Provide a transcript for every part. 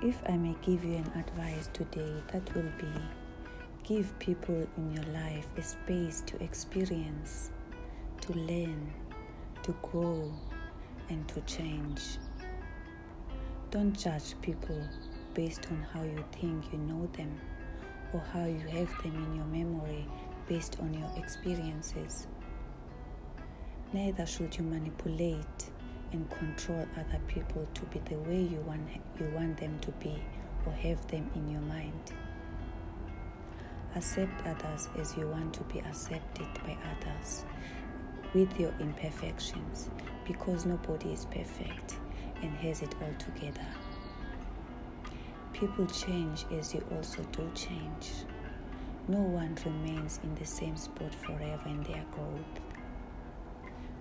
If I may give you an advice today, that will be give people in your life a space to experience, to learn, to grow, and to change. Don't judge people based on how you think you know them or how you have them in your memory based on your experiences. Neither should you manipulate and control other people to be the way you want, you want them to be or have them in your mind. Accept others as you want to be accepted by others with your imperfections because nobody is perfect and has it all together. People change as you also do change. No one remains in the same spot forever in their growth.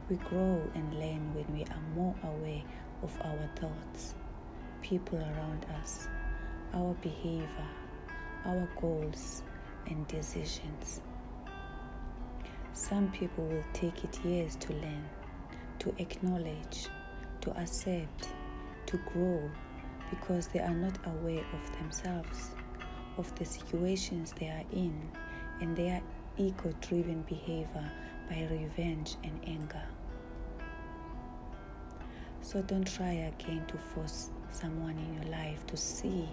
We grow and learn when we are more aware of our thoughts, people around us, our behavior, our goals, and decisions. Some people will take it years to learn, to acknowledge, to accept, to grow because they are not aware of themselves, of the situations they are in, and their ego driven behavior by revenge and anger. So don't try again to force someone in your life to see,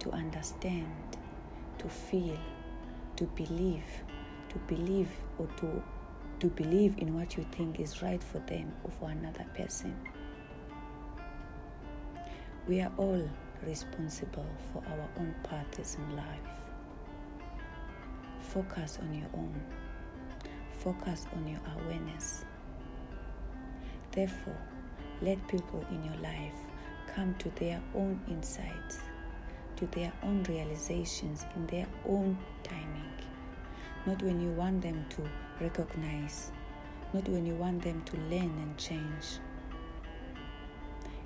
to understand, to feel, to believe, to believe or to to believe in what you think is right for them or for another person. We are all responsible for our own paths in life. Focus on your own. Focus on your awareness. Therefore, let people in your life come to their own insights, to their own realizations in their own timing. Not when you want them to recognize, not when you want them to learn and change.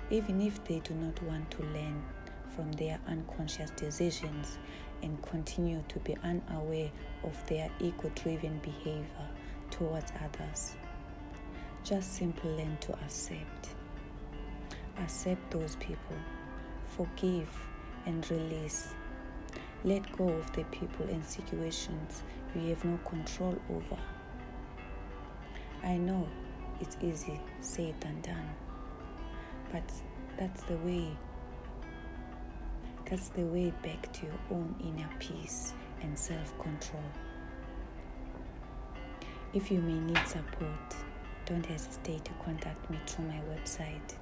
Even if they do not want to learn from their unconscious decisions and continue to be unaware of their ego driven behavior towards others. Just simply learn to accept Accept those people. Forgive and release. Let go of the people and situations you have no control over. I know it's easy said than done, but that's the way. That's the way back to your own inner peace and self control. If you may need support, don't hesitate to contact me through my website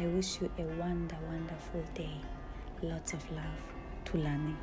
I wish you a wonder, wonderful day. Lots of love. to Tulani.